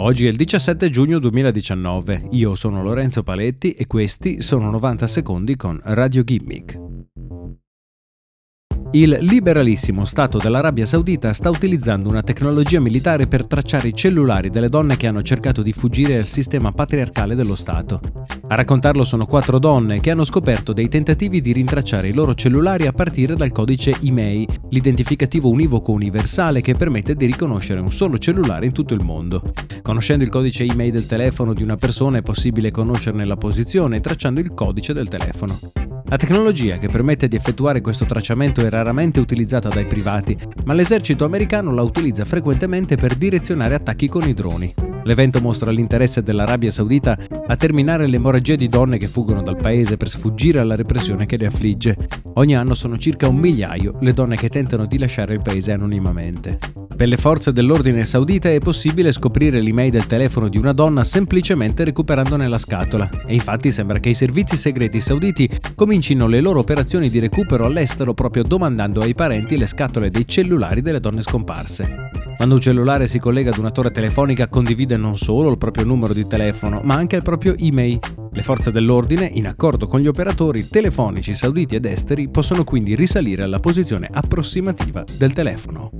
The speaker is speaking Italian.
Oggi è il 17 giugno 2019, io sono Lorenzo Paletti e questi sono 90 secondi con Radio Gimmick. Il liberalissimo Stato dell'Arabia Saudita sta utilizzando una tecnologia militare per tracciare i cellulari delle donne che hanno cercato di fuggire al sistema patriarcale dello Stato. A raccontarlo sono quattro donne che hanno scoperto dei tentativi di rintracciare i loro cellulari a partire dal codice IMEI, l'identificativo univoco universale che permette di riconoscere un solo cellulare in tutto il mondo. Conoscendo il codice IMEI del telefono di una persona è possibile conoscerne la posizione tracciando il codice del telefono. La tecnologia che permette di effettuare questo tracciamento è raramente utilizzata dai privati, ma l'esercito americano la utilizza frequentemente per direzionare attacchi con i droni. L'evento mostra l'interesse dell'Arabia Saudita a terminare l'emorragia di donne che fuggono dal paese per sfuggire alla repressione che le affligge. Ogni anno sono circa un migliaio le donne che tentano di lasciare il paese anonimamente. Per le forze dell'ordine saudita è possibile scoprire l'email del telefono di una donna semplicemente recuperandone la scatola e infatti sembra che i servizi segreti sauditi comincino le loro operazioni di recupero all'estero proprio domandando ai parenti le scatole dei cellulari delle donne scomparse. Quando un cellulare si collega ad una torre telefonica condivide non solo il proprio numero di telefono, ma anche il proprio email. Le forze dell'ordine, in accordo con gli operatori telefonici sauditi ed esteri, possono quindi risalire alla posizione approssimativa del telefono.